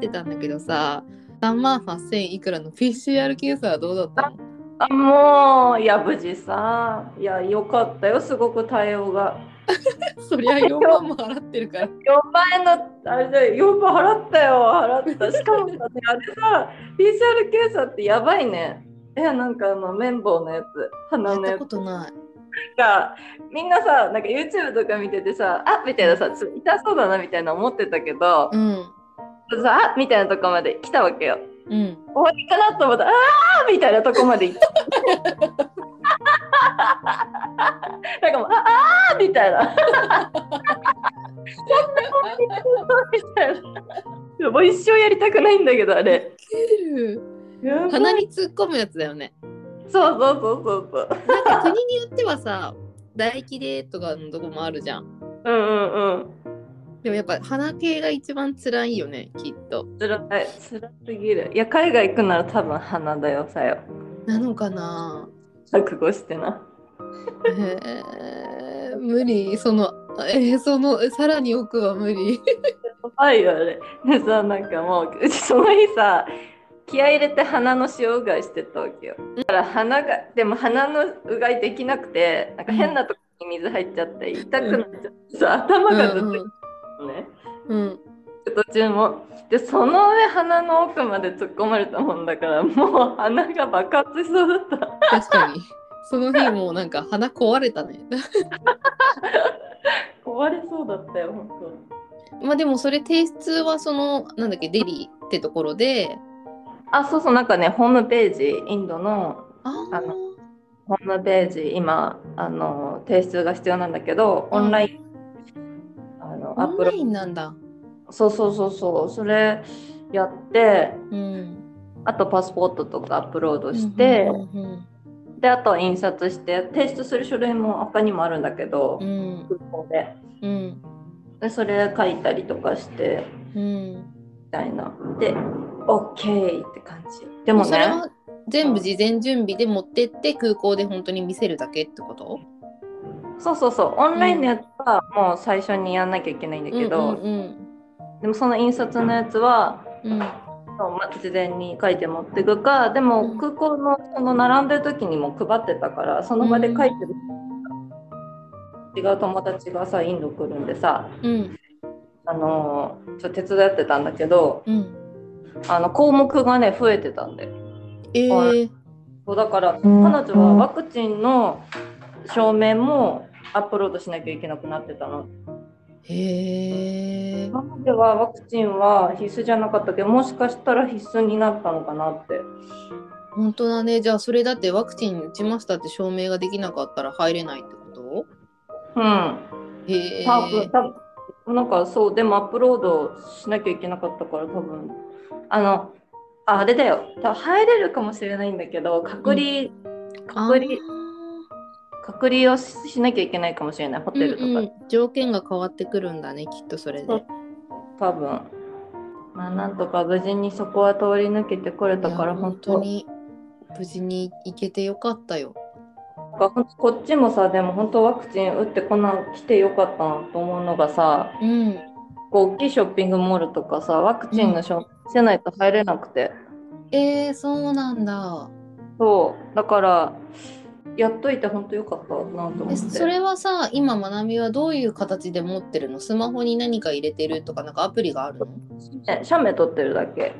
ってたんだけどさ3万8000いくらの PCR 検査はどうだったの？あもういや無事さいやよかったよすごく対応が。そりゃ4万も払ってるから。4万円のあれで4万払ったよ払った。しかもさ、ね、あれさ PCR 検査ってやばいね。えなんかあの綿棒のやつ鼻のやったやつことない。がみんなさなんか YouTube とか見ててさあみたいなさ痛そうだなみたいな思ってたけど、うんさあみたいなとこまで来たわけよ。うん。終わりかなと思ったらあーみたいなとこまで行った。なんかもうああーみたいな。みたいな。もう一生やりたくないんだけどあれ。鼻に突っ込むやつだよね。そうそうそうそうそう。なんか国によってはさ唾液でとかのとこもあるじゃん。うんうんうんでもやっぱ鼻系が一番辛いよねきっと。つらいつらすぎる。いや海外行くなら多分鼻だよさよ。なのかな？覚悟してな。へえ無理。そのえーそのさらに奥は無理。やばいよあれでさなんかもううちその日さ気合い入れて鼻の塩うがいしてたわけよ。だから鼻がでも鼻のうがいできなくてなんか変なとこに水入っちゃって痛くなっちゃってさ頭がずっとのね、うん。途中もでその上鼻の奥まで突っ込まれたもんだからもう鼻が爆発しそうだった。確かに。その日もうなんか鼻壊れたね。壊れそうだったよ本まあでもそれ提出はそのなんだっけデリーってところで。当あそうそうなんかねホームページインドのああのホームページ今あの提出が必要なんだけどオンライン、オンラアップロインなんだ。そうそうそうそう。それやってうん。あとパスポートとかアップロードして、うんうんであとは印刷して提出する書類も他にもあるんだけど、うん。空港で。うん。でそれ書いたりとかしてうん。みたいな。で OK って感じ。でもね。それは全部事前準備で持ってって空港で本当に見せるだけってこと？そうそうそう。オンラインのやつはもう最初にやんなきゃいけないんだけど、うんでもその印刷のやつはうん。うんそうま事前に書いて持っていくかでうん。も空港のその並んでる時にも配ってたからその場で書いてる、違う友達がさインド来るんでさうん。あのーちょっと手伝ってたんだけどうん。あの項目がね増えてたんでえー、そうだから彼女はワクチンの証明もアップロードしなきゃいけなくなってたの。へえ今まではワクチンは必須じゃなかったけどもしかしたら必須になったのかなって。本当だね。じゃあそれだってワクチン打ちましたって証明ができなかったら入れないってこと？うん。へえ多分多分なんかそうでもアップロードしなきゃいけなかったから多分。あのああれだよ。入れるかもしれないんだけど隔離、隔離隔離をしなきゃいけないかもしれない。ホテルとか、うんうん、条件が変わってくるんだねきっとそれで。多分。まあなんとか無事にそこは通り抜けてこれたから本当。に無事に行けてよかったよ。こっちもさでも本当ワクチン打ってこな来てよかったなと思うのがさうん。こう大きいショッピングモールとかさワクチンの証明してないと入れなくて、えー、そうなんだ。そう。だからやっといて本当よかったなと思って。えそれはさ今まなみはどういう形で持ってるの？スマホに何か入れてるとかなんかアプリがあるの？え写メ撮ってるだけ。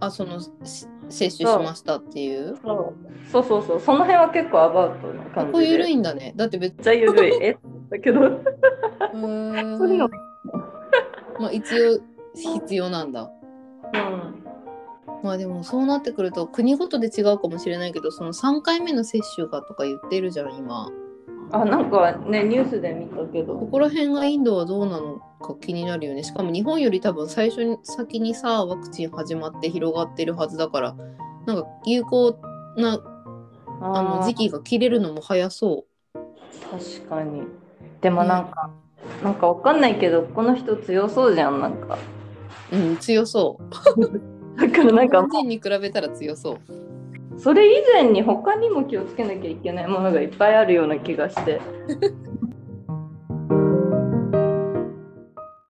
あそのし接種しましたっていう？そう。そうそうその辺は結構アバウトなこ感じで。こ緩いんだね。だって別めっちゃ緩い。えだけど。そういうの。まあ一応必要なんだ。うんまあでもそうなってくると国ごとで違うかもしれないけどその3回目の接種がとか言ってるじゃん今。あなんかねニュースで見たけど。ここら辺がインドはどうなのか気になるよね。しかも日本より多分最初に先にさワクチン始まって広がってるはずだからなんか有効なあの時期が切れるのも早そ確かに。でもなんか、なんかわかんないけどこの人強そうじゃんなんか。ううん強そうだからなん日か本人に比べたら強そう。それ以前に他にも気をつけなきゃいけないものがいっぱいあるような気がして